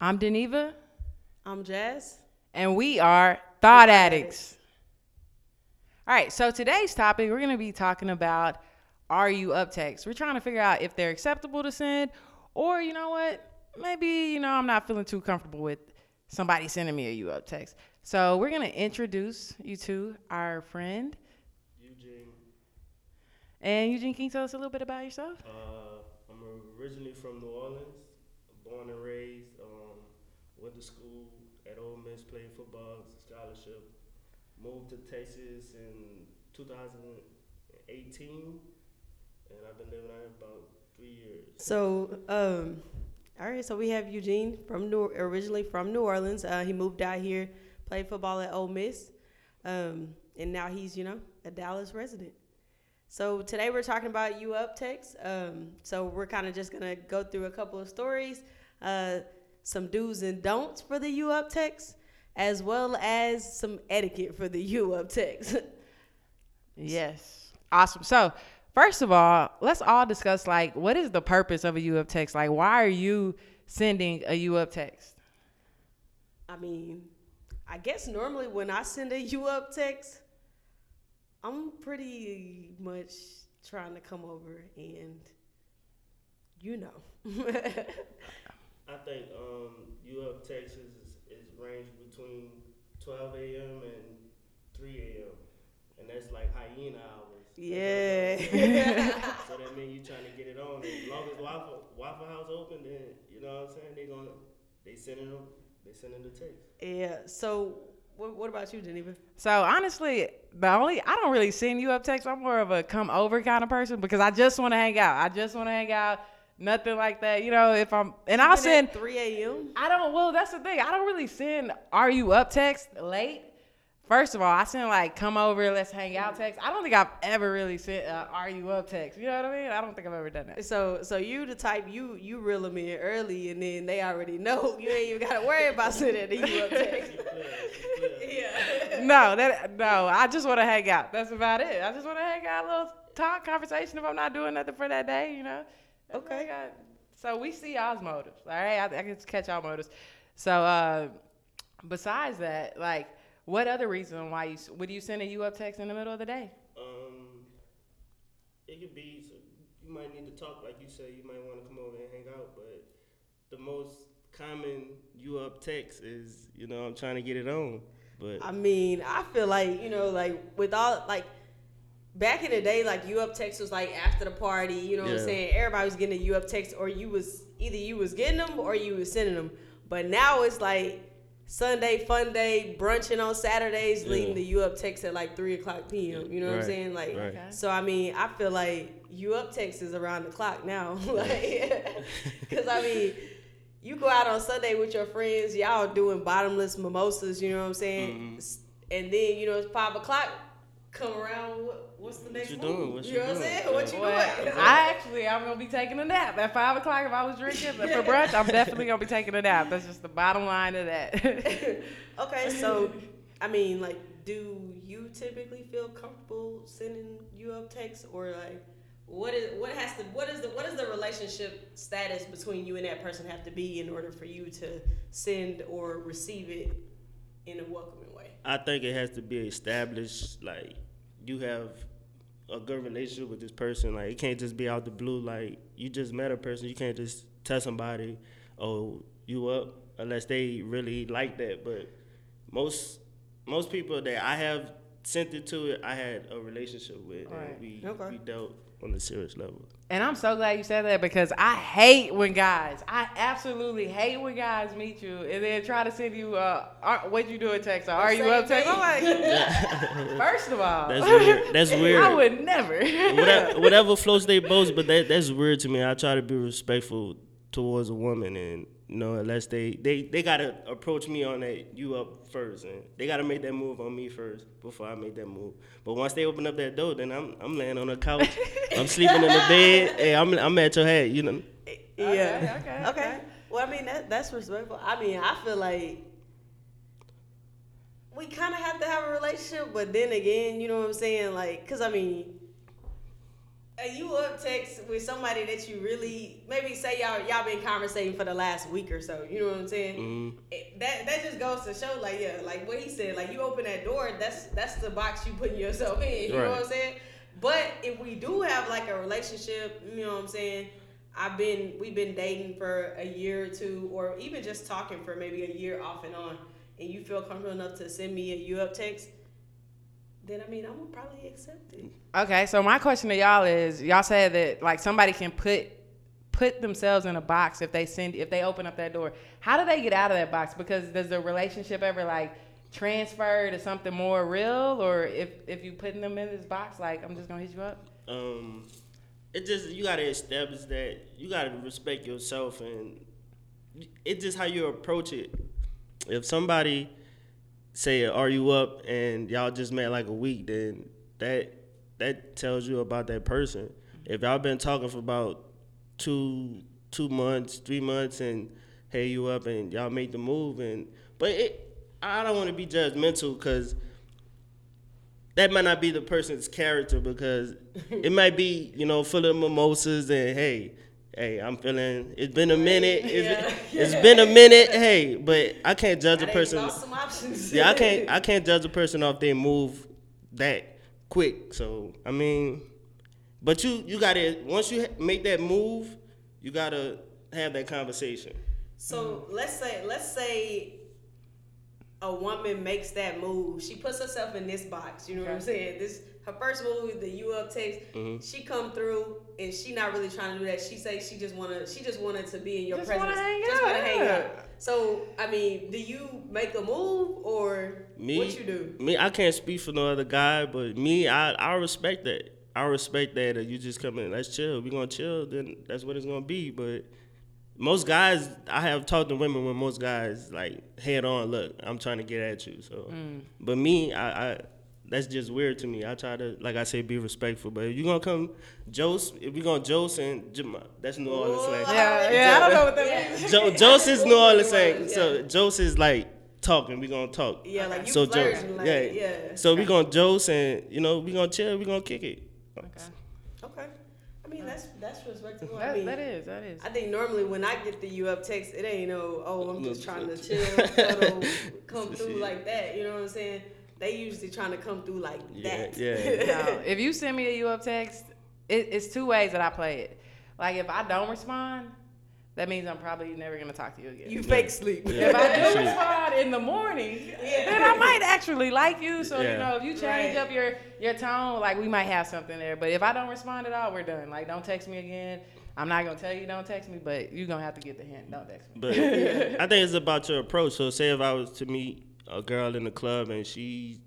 I'm Deneva, I'm Jazz. and we are Thought Addicts. All right, so today's topic, we're going to be talking about are you up text? We're trying to figure out if they're acceptable to send, or you know what? Maybe, you know, I'm not feeling too comfortable with somebody sending me a you up text. So we're going to introduce you to our friend. Eugene. And Eugene, can you tell us a little bit about yourself? Uh, I'm originally from New Orleans, born and raised. Um, went to school Miss, played football, scholarship. Moved to Texas in 2018, and I've been living out here about three years. So, um, all right. So we have Eugene from New, originally from New Orleans. Uh, he moved out here, played football at Ole Miss, um, and now he's you know a Dallas resident. So today we're talking about you up text. Um, so we're kind of just gonna go through a couple of stories, uh, some do's and don'ts for the you up text, as well as some etiquette for the you up text. Yes. Awesome. So, first of all, let's all discuss like what is the purpose of a U up text? Like why are you sending a U up text? I mean, I guess normally when I send a you up text, I'm pretty much trying to come over and you know. I think um, you up Texas is, is ranged between 12 a.m. and 3 a.m. and that's like hyena hours. yeah. so that means you're trying to get it on. As long as Waffle Waffle House open, then you know what I'm saying. They gonna they sending them they sending the text. yeah. So what, what about you, Geneva? So honestly, the only I don't really send you up text. I'm more of a come over kind of person because I just want to hang out. I just want to hang out. Nothing like that. You know, if I'm and I'll send at 3 a.m. I don't. Well, that's the thing. I don't really send "Are you up?" text late. First of all, I send like "Come over, let's hang out" text. I don't think I've ever really sent uh, "Are you up?" text. You know what I mean? I don't think I've ever done that. So so you the type you you reel them in early and then they already know you ain't even gotta worry about sending the you up text. She clear, she clear. yeah. No, that no. I just want to hang out. That's about it. I just want to hang out, a little talk, conversation. If I'm not doing nothing for that day, you know. That's what I Okay. got. So we see y'all's motives. All right, I, I can catch y'all motives. So uh, besides that, like, what other reason why you would you send a you up text in the middle of the day? Um, it could be so you might need to talk like you say. You might want to come over and hang out, but the most common you up text is you know I'm trying to get it on. But I mean, I feel like, you know, like with all like back in the day, like you up text was like after the party, you know what I'm saying? Everybody was getting a you up text or you was either you was getting them or you was sending them. But now it's like Sunday fun day, brunching on Saturdays, Yeah. leading the you up text at like three o'clock PM. You know what I'm saying? Like right. So I mean, I feel like you up text is around the clock now. like cause I mean you go out on Sunday with your friends, y'all doing bottomless mimosas, you know what I'm saying? Mm-hmm. And then, you know, it's five o'clock, come around, what, what's the What next you move? doing? What you you know what I'm doing? saying? What you Well, doing? I actually I'm gonna be taking a nap at five o'clock if I was drinking, but for brunch I'm definitely gonna be taking a nap. That's just the bottom line of that. okay, so, I mean, like, do you typically feel comfortable sending you up texts or like, what is what has to what is the what is the relationship status between you and that person have to be in order for you to send or receive it in a welcoming way? I think it has to be established. Like you have a good relationship with this person. Like it can't just be out the blue. Like you just met a person. You can't just tell somebody, "Oh, you up," unless they really like that. But most most people that I have sent it to, it I had a relationship with, Right. and we Okay. we dealt on a serious level. And I'm so glad you said that because I hate when guys, I absolutely hate when guys meet you and then try to send you, uh, are, what you do in Texas? are you up text? I'm like, first of all, That's weird. That's weird. I would never. whatever, whatever floats their boats, but that that's weird to me. I try to be respectful towards a woman, and you know, unless they they they gotta approach me on that you up first, and they gotta make that move on me first before I make that move. But once they open up that door, then I'm I'm laying on the couch, I'm sleeping in the bed. Hey, I'm I'm at your head, you know. Yeah. okay, Okay. okay. Well, I mean that that's respectful. I mean, I feel like we kind of have to have a relationship, but then again, you know what I'm saying? Like, cause I mean, a you up text with somebody that you really maybe say y'all y'all been conversating for the last week or so. You know what I'm saying? Mhm. It- that that just goes to show, like yeah, like what he said. Like you open that door, that's that's the box you putting yourself in. You know what I'm saying? But if we do have like a relationship, you know what I'm saying? I've been we've been dating for a year or two, or even just talking for maybe a year off and on, and you feel comfortable enough to send me a you up text. Then I mean, I'm gonna probably accept it. Okay, so my question to y'all is: Y'all said that like somebody can put put themselves in a box if they send if they open up that door. How do they get out of that box? Because does the relationship ever like transfer to something more real, or if if you putting them in this box, like I'm just gonna hit you up? um, it just you gotta establish that you gotta respect yourself and it's just how you approach it. If somebody say, "Are you up?" and y'all just met like a week, then that that tells you about that person. If y'all been talking for about two two months, three months, and hey, you up, and y'all make the move, and but it, I don't want to be judgmental because that might not be the person's character because it might be you know full of mimosas and hey hey i'm feeling it's been a minute. It's, Yeah. it's been a minute. Hey but i can't judge a I person yeah i can't i can't judge a person off their move that quick. So i mean but you you gotta once you make that move you gotta have that conversation. So let's say let's say a woman makes that move. She puts herself in this box. You know what I'm saying? This her first move is the you up text. Mm-hmm. She come through and she not really trying to do that. She say she just wanna she just wanted to be in your Just presence. wanna hang just out, wanna hang out. So I mean, do you make a move or me what you do? me i can't speak for no other guy but me i i respect that i respect that that you just come in let's chill we gonna chill then that's what it's gonna be but most guys i have talked to women when most guys like head on look i'm trying to get at you so mm. but me i i that's just weird to me. I try to, like I say, be respectful. But if you gonna come, Jose, if we gonna Jose and Jama, that's New Orleans slang. Yeah, yeah, I don't know what that Yeah. means. Jo- Jose is New Orleans slang. Yeah. So Jose is like talking. We gonna talk. Yeah, like you So Jo- flirting, like yeah. yeah. So we gonna Jose and you know we gonna chill. We gonna kick it. Okay. Okay. I mean that's that's respectable. I mean, that is that is. I think normally when I get the you up text, it ain't no, oh, I'm just trying to chill, cuddle, come through Shit. like that. You know what I'm saying? They usually trying to come through like Yeah, that. yeah. No, if you send me a you up text, it, it's two ways that I play it. Like if I don't respond, that means I'm probably never gonna talk to you again. you fake sleep. Yeah. if I do Shit. respond in the morning, Yeah. then I might actually like you. So you know, if you change Right. up your your tone, like we might have something there. But if I don't respond at all, we're done. Like don't text me again. I'm not gonna tell you don't text me, but you're gonna have to get the hint. Don't text me. But I think it's about your approach. So say if I was to meet a girl in the club and she,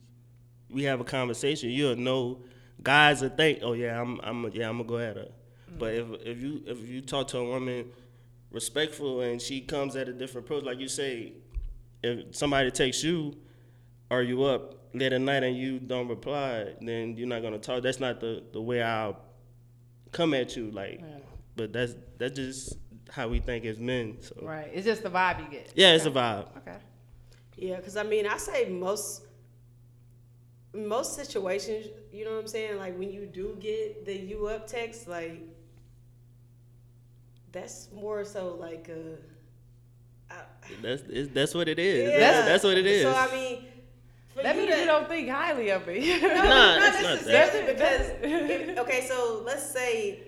we have a conversation, you'll know. Guys will think, oh yeah, I'm, I'm, yeah, I'm gonna go at her. But if if you if you talk to a woman respectful and she comes at a different approach, like you say, if somebody takes you, are you up late at night and you don't reply, then you're not gonna talk. That's not the the way I'll come at you. Like, Yeah. but that's that's just how we think as men. So Right. It's just the vibe you get. yeah, it's a vibe. Okay. Yeah, because I mean, I say most most situations, you know what I'm saying? Like when you do get the you up text, like that's more so like a. I, That's it's, that's what it is. Yeah. That's that's what it is. So I mean, That means to- you don't think highly of me. No, Nah, not it's not that. necessarily because That's- if, okay, so let's say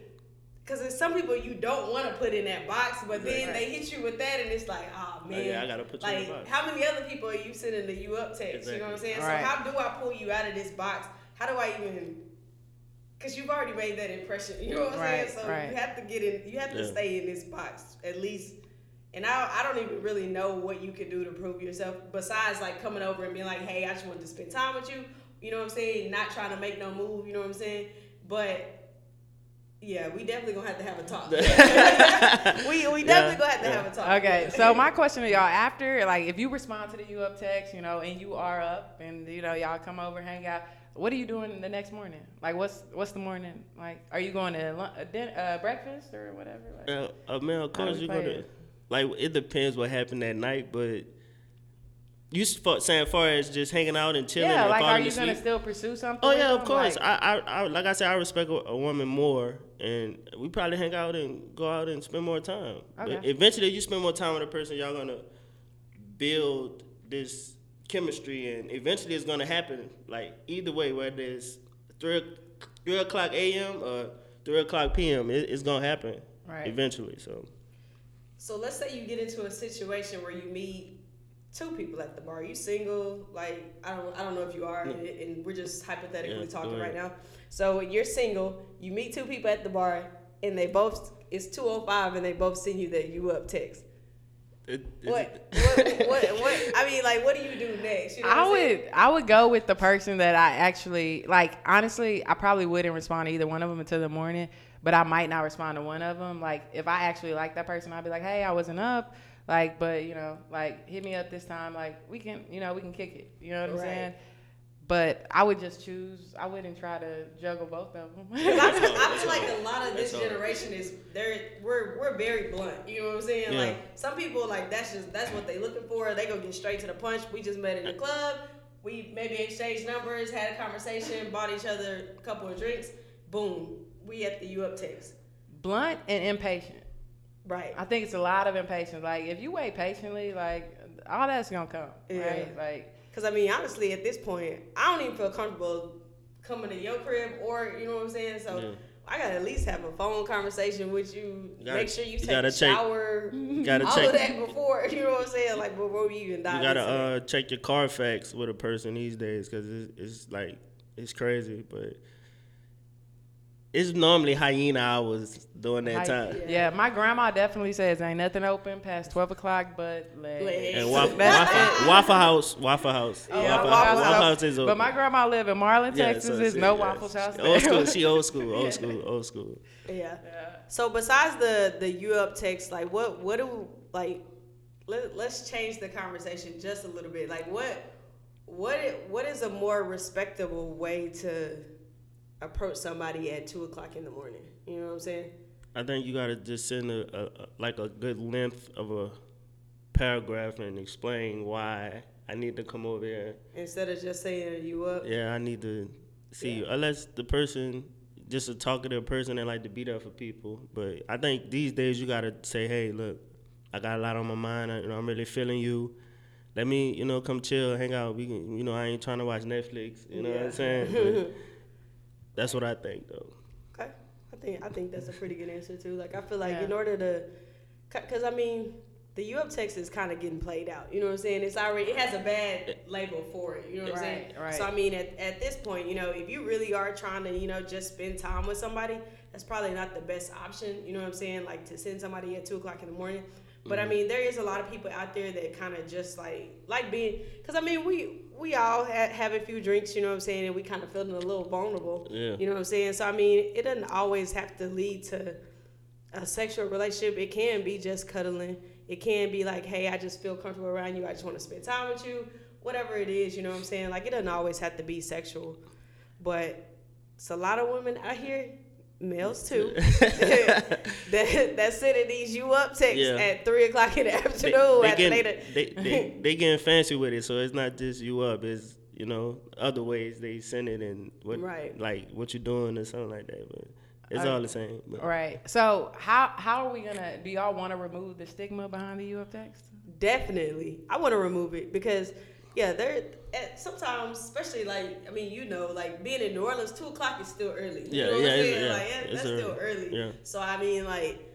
because there's some people you don't want to put in that box, but then Right. they hit you with that, and it's like, ah, oh man, yeah, I gotta put you in like the box. how many other people are you sending the you up text? You know what I'm saying? Right. So how do I pull you out of this box? How do I even? Because you've already made that impression. You know what I'm Right, saying? So right. you have to get in. You have to Yeah. stay in this box at least. And I, I don't even really know what you can do to prove yourself besides like coming over and being like, hey, I just wanted to spend time with you. You know what I'm saying? Not trying to make no move. You know what I'm saying? But yeah, we definitely gonna have to have a talk. we we definitely Yeah, gonna have to yeah. have a talk. Okay, so my question to y'all after, like, if you respond to the you up text, you know, and you are up, and you know, y'all come over, hang out. What are you doing the next morning? Like, what's what's the morning? Like, are you going to lun- uh, din- uh, breakfast or whatever? Like, Uh, uh, man, of course you're gonna it? like. It depends what happened that night, but You s- for, saying far as just hanging out and chilling? Yeah, and like are falling you gonna asleep? still pursue something? Oh yeah, of course. Like, I, I, I, like I said, I respect a, a woman more, and we probably hang out and go out and spend more time. But Okay. eventually, you spend more time with a person, y'all gonna build this chemistry, and eventually, it's gonna happen. Like either way, whether it's three three o'clock a.m. or three o'clock p.m., it, it's gonna happen Right. eventually. So So let's say you get into a situation where you meet two people at the bar. You single, like I don't I don't know if you are, and, and we're just hypothetically Yeah, talking right now. So you're single, you meet two people at the bar, and they both it's two oh five, and they both send you that you up text. it, What, what, what, what? I mean, like, what do you do next? You know I would I would go with the person that I actually like. Honestly, I probably wouldn't respond to either one of them until the morning, but I might not respond to one of them. Like if I actually like that person, I'd be like, hey, I wasn't up, like, but you know, like hit me up this time, like we can, you know, we can kick it. You know what I'm saying? But I would just choose. I wouldn't try to juggle both of them. I, feel, I feel like a lot of this generation is they're we're we're very blunt. You know what I'm saying? Yeah. Like some people like that's just that's what they looking for. They go get straight to the punch. We just met in the club. We maybe exchanged numbers, had a conversation, bought each other a couple of drinks. Boom, we at the you up text. Blunt and impatient. Right. I think it's a lot of impatience. Like if you wait patiently, like all that's gonna come. Yeah. Right? Like Because I mean, honestly, at this point, I don't even feel comfortable coming to your crib or you know what I'm saying. So Yeah. I gotta at least have a phone conversation with you. You gotta- make sure you you take gotta a check- shower. you gotta all check. of that before you know what I'm saying. Like before we even dive You gotta uh, check your Carfax with a person these days because it's, it's like it's crazy, but it's normally hyena hours during that Like, time. Yeah. my grandma definitely says ain't nothing open past twelve o'clock but legs. Legs. And Waffle, Waffle, Waffle House, Waffle House, Oh, Waffle, Waffle House, House. Waffle House is open. But my grandma live in Marlin, Yeah, Texas. so There's she- no yeah, Waffles House she- there. Old school, she old school, old school, old school. Yeah. Yeah. So besides the the you up text, like what what do like let, let's change the conversation just a little bit. Like what what i- what is a more respectable way to approach somebody at two o'clock in the morning? You know what I'm saying? I think you gotta just send a, a, like a good length of a paragraph and explain why I need to come over here. Instead of just saying you up. Yeah, I need to see you. Unless the person just a talkative person that like to be there for people. But I think these days you gotta say, hey, look, I got a lot on my mind. I, you know, I'm really feeling you. Let me, you know, come chill, hang out. We can, you know, I ain't trying to watch Netflix. You know what I'm saying? But that's what I think, though. Okay, I think I think that's a pretty good answer too. Like I feel like Yeah. in order to, because I mean, the U up text is kind of getting played out. You know what I'm saying? It's already it has a bad label for it. You know what I'm saying? Right, right. So I mean, at, at this point, you know, if you really are trying to, you know, just spend time with somebody, that's probably not the best option. You know what I'm saying? Like to send somebody at two o'clock in the morning. But I mm-hmm. mean, there is a lot of people out there that kind of just like like being, because I mean, we we all ha- have a few drinks. You know what I'm saying? And we kind of feeling a little vulnerable. Yeah. You know what I'm saying? So I mean, it doesn't always have to lead to a sexual relationship. It can be just cuddling. It can be like, hey, I just feel comfortable around you. I just want to spend time with you. Whatever it is, you know what I'm saying? Like it doesn't always have to be sexual. But it's a lot of women out here, males too, that that sending these you up texts Yeah. at three o'clock in the afternoon they, after they getting, they, they, they getting fancy with it, so it's not just you up. It's you know other ways they send it and what Right. like what you doing or something like that. But it's Uh, all the same. But Right. So how how are we gonna? Do y'all want to remove the stigma behind the you up text? Definitely, I want to remove it because yeah, there. At sometimes, especially like I mean, you know, like being in New Orleans, two o'clock is still early. You Yeah, know what yeah, I'm saying? yeah, like that- it's that's still early. early. Yeah. So I mean, like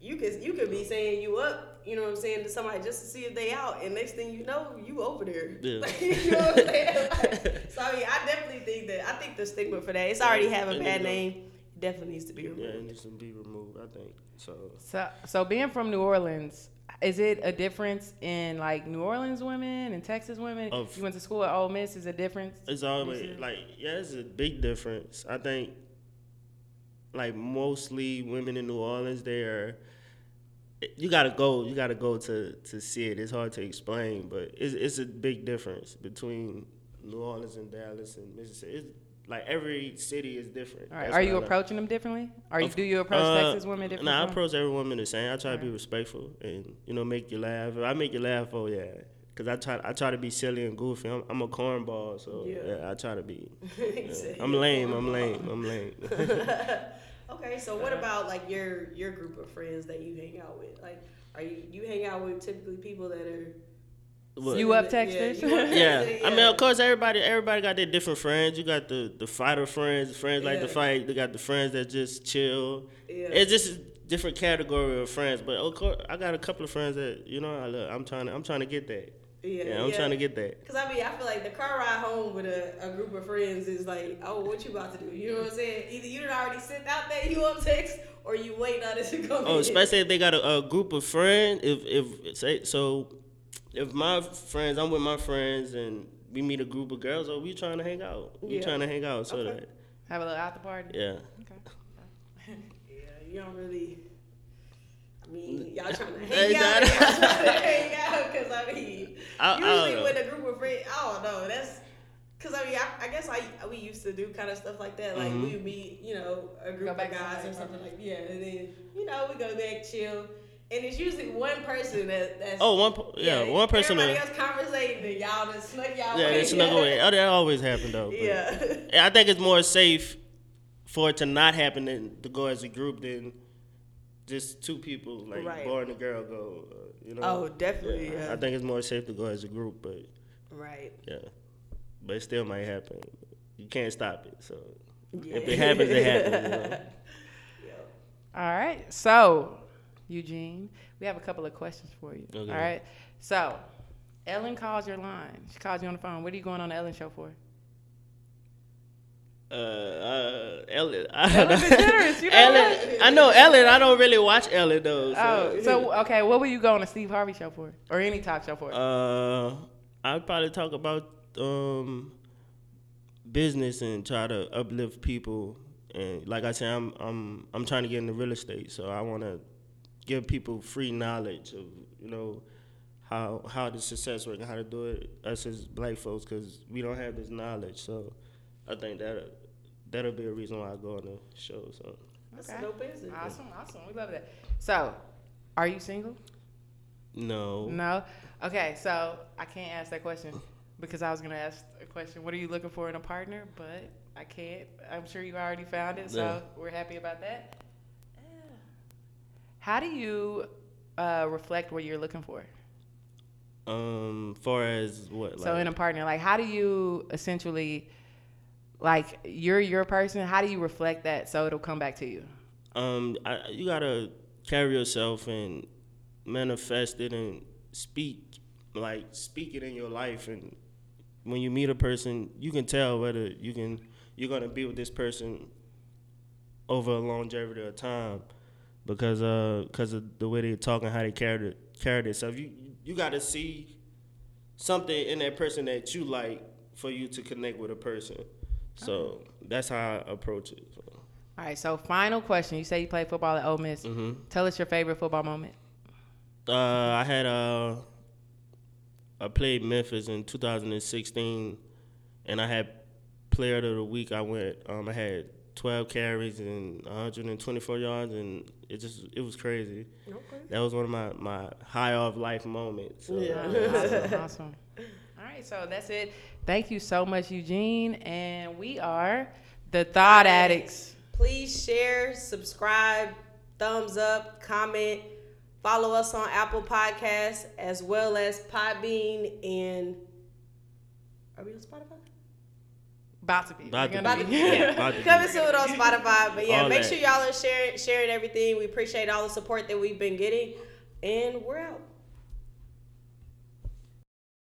you could you could be saying you up, you know what I'm saying, to somebody just to see if they out, and next thing you know, you over there. Yeah. you know what I'm saying? Like, so I mean, I definitely think that I think the stigma for that it's already have a It bad name. It definitely needs to be yeah, removed. it needs to be removed. I think so. So so being from New Orleans, is it a difference in like New Orleans women and Texas women? Of- you went to school at Ole Miss. Is a difference? It's always like yeah, it's a big difference. I think like mostly women in New Orleans, they are. You gotta go. You gotta go to to see it. It's hard to explain, but it's it's a big difference between New Orleans and Dallas and Mississippi. It's, like every city is different. All right. That's Are you I know. approaching them differently? Are you do you approach Uh, Texas women differently? Nah, I approach every woman the same. I try to be respectful and you know make you laugh. If I make you laugh, oh yeah, cause I try I try to be silly and goofy. I'm, I'm a cornball, so Yeah. yeah. I try to be. He said I'm lame. I'm lame. I'm lame. Okay, so what about like your your group of friends that you hang out with? Like, are you you hang out with typically people that are What? You up Yeah, texters? you up yeah. I mean, of course, everybody everybody got their different friends. You got the the fighter friends, friends like to fight. They got the friends that just chill. Yeah. It's just a different category of friends. But of course, I got a couple of friends that you know I love. I'm trying to I'm trying to get that. Yeah, Yeah, I'm yeah. trying to get that. Cause I mean, I feel like the car ride home with a, a group of friends is like, oh, what you about to do? You know what I'm saying? Either you done already sent out that you up text, or you waiting on it to come Oh, in. especially if they got a, a group of friends. If if say so, if my friends, I'm with my friends, and we meet a group of girls, oh, we trying to hang out. We Yeah. trying to hang out. So Okay. that Have a little after party. yeah. Okay. Yeah, you don't really. I mean, y'all trying to hang out. Y'all trying to hang out, cause I mean, I- I usually don't know. with a group of friends, I don't know. That's cause I mean, I, I guess I we used to do kind of stuff like that. Like Mhm. we meet, you know, a group Go of guys or something like yeah, and then you know we go back chill. And it's usually one person that that's Oh, one po- yeah, one person. Everybody else conversating, and y'all just snuck y'all Yeah, away. they snuck away. Oh, that always happened though. Yeah. Yeah, I think it's more safe for it to not happen than to go as a group than just two people like Right. boy and a girl go. Uh, you know. Oh, definitely, yeah. I think it's more safe to go as a group, but right. yeah, but it still might happen. You can't stop it. So Yeah. if it happens, it happens. You know? All right. So, Eugene, we have a couple of questions for you. Okay. All right. So, Ellen calls your line. She calls you on the phone. What are you going on the Ellen show for? Uh, uh, Ellen. I don't know. DeGeneres, you know Ellen. I know Ellen. I don't really watch Ellen though. So. Oh, so okay. What were you going to Steve Harvey show for, or any talk show for? Uh, I'd probably talk about um business and try to uplift people. And like I said, I'm I'm I'm trying to get into real estate, so I want to give people free knowledge of you know how how the success work and how to do it. Us as black folks, because we don't have this knowledge. So I think that that'll be a reason why I go on the show. So That's Okay. a dope answer. awesome, awesome. We love that. So, are you single? no, No. Okay. So I can't ask that question because I was gonna ask a question. What are you looking for in a partner? But I can't. I'm sure you already found it, so Yeah. we're happy about that. How do you uh, reflect what you're looking for? um, far as what so in a partner, like how do you essentially, like you're your person? How do you reflect that so it'll come back to you? um, I, you gotta carry yourself and manifest it and speak, like speak it in your life. And when you meet a person, you can tell whether you can you're gonna be with this person over a longevity of time because uh because of the way they talk and how they carry carry themselves. You you gotta see something in that person that you like for you to connect with a person. So that's how I approach it. So. All right. So final question. You say you play football at Ole Miss. hmm Tell us your favorite football moment. Uh, I had uh, I played Memphis in 2016, and I had Player of the Week. I went. Um, I had 12 carries and 124 yards, and it just it was crazy. Okay. That was one of my my high of life moments. So, Yeah. Uh, awesome, awesome. All right, so that's it. Thank you so much, Eugene. And we are the Thought Addicts. Please share, subscribe, thumbs up, comment, follow us on Apple Podcasts as well as Podbean and are we on Spotify? About to be. About to About to be. be. Yeah. About to. Coming soon on Spotify. But yeah, All make that. sure y'all are sharing sharing everything. We appreciate all the support that we've been getting. And we're out.